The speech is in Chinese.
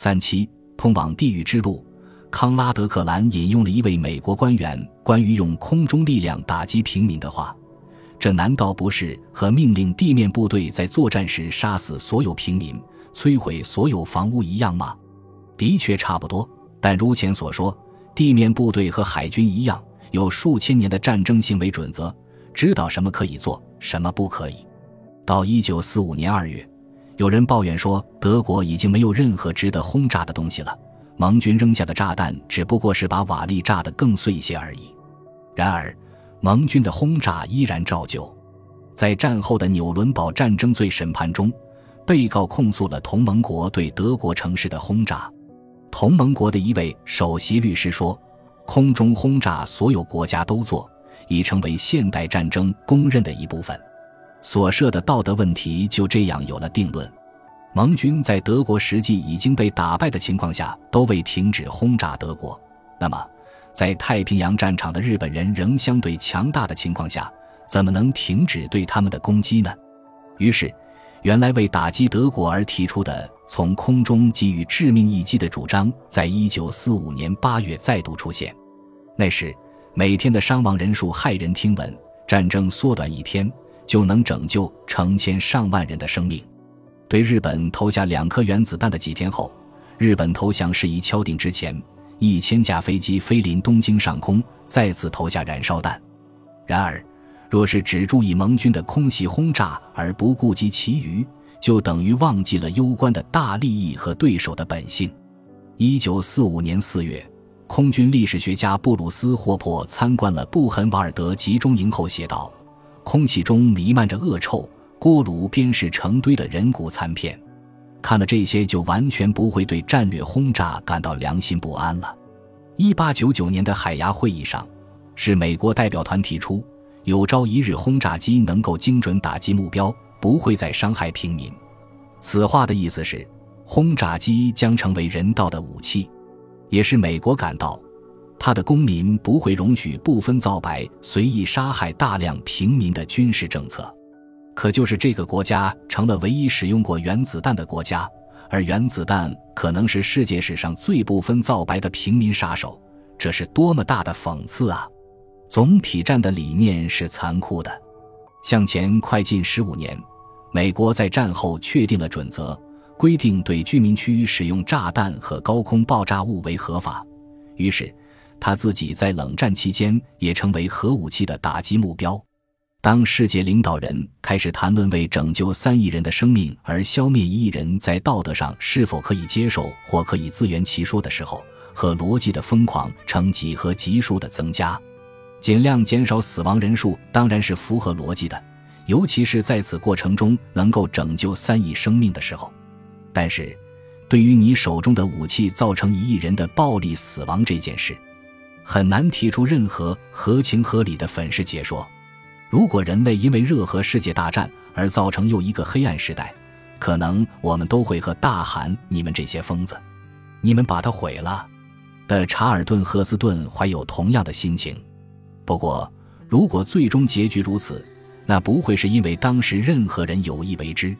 三七通往地狱之路，康拉德·克兰引用了一位美国官员关于用空中力量打击平民的话：“这难道不是和命令地面部队在作战时杀死所有平民、摧毁所有房屋一样吗？”的确差不多，但如前所说，地面部队和海军一样，有数千年的战争行为准则，知道什么可以做，什么不可以。到一九四五年二月。有人抱怨说，德国已经没有任何值得轰炸的东西了。盟军扔下的炸弹只不过是把瓦砾炸得更碎一些而已。然而，盟军的轰炸依然照旧。在战后的纽伦堡战争罪审判中，被告控诉了同盟国对德国城市的轰炸。同盟国的一位首席律师说：“空中轰炸所有国家都做，已成为现代战争公认的一部分。”所涉的道德问题就这样有了定论。盟军在德国实际已经被打败的情况下，都未停止轰炸德国。那么，在太平洋战场的日本人仍相对强大的情况下，怎么能停止对他们的攻击呢？于是，原来为打击德国而提出的从空中给予致命一击的主张，在一九四五年八月再度出现。那时，每天的伤亡人数骇人听闻，战争缩短一天。就能拯救成千上万人的生命。对日本投下两颗原子弹的几天后，日本投降事宜敲定之前，一千架飞机飞临东京上空，再次投下燃烧弹。然而，若是只注意盟军的空袭轰炸而不顾及其余，就等于忘记了攸关的大利益和对手的本性。一九四五年四月，空军历史学家布鲁斯·霍珀参观了布痕瓦尔德集中营后写道。空气中弥漫着恶臭，锅炉边是成堆的人骨残片。看了这些，就完全不会对战略轰炸感到良心不安了。一八九九年的海牙会议上，是美国代表团提出，有朝一日轰炸机能够精准打击目标，不会再伤害平民。此话的意思是，轰炸机将成为人道的武器，也是美国感到。他的公民不会容许不分皂白随意杀害大量平民的军事政策，可就是这个国家成了唯一使用过原子弹的国家，而原子弹可能是世界史上最不分皂白的平民杀手，这是多么大的讽刺啊！总体战的理念是残酷的。向前快进十五年，美国在战后确定了准则，规定对居民区使用炸弹和高空爆炸物为合法，于是。他自己在冷战期间也成为核武器的打击目标。当世界领导人开始谈论为拯救三亿人的生命而消灭一亿人在道德上是否可以接受或可以自圆其说的时候，和逻辑的疯狂呈几何级数的增加，尽量减少死亡人数当然是符合逻辑的，尤其是在此过程中能够拯救三亿生命的时候。但是，对于你手中的武器造成一亿人的暴力死亡这件事，很难提出任何合情合理的粉饰解说。如果人类因为热核世界大战而造成又一个黑暗时代，可能我们都会和大喊：“你们这些疯子，你们把它毁了！”的查尔顿·赫斯顿怀有同样的心情。不过，如果最终结局如此，那不会是因为当时任何人有意为之。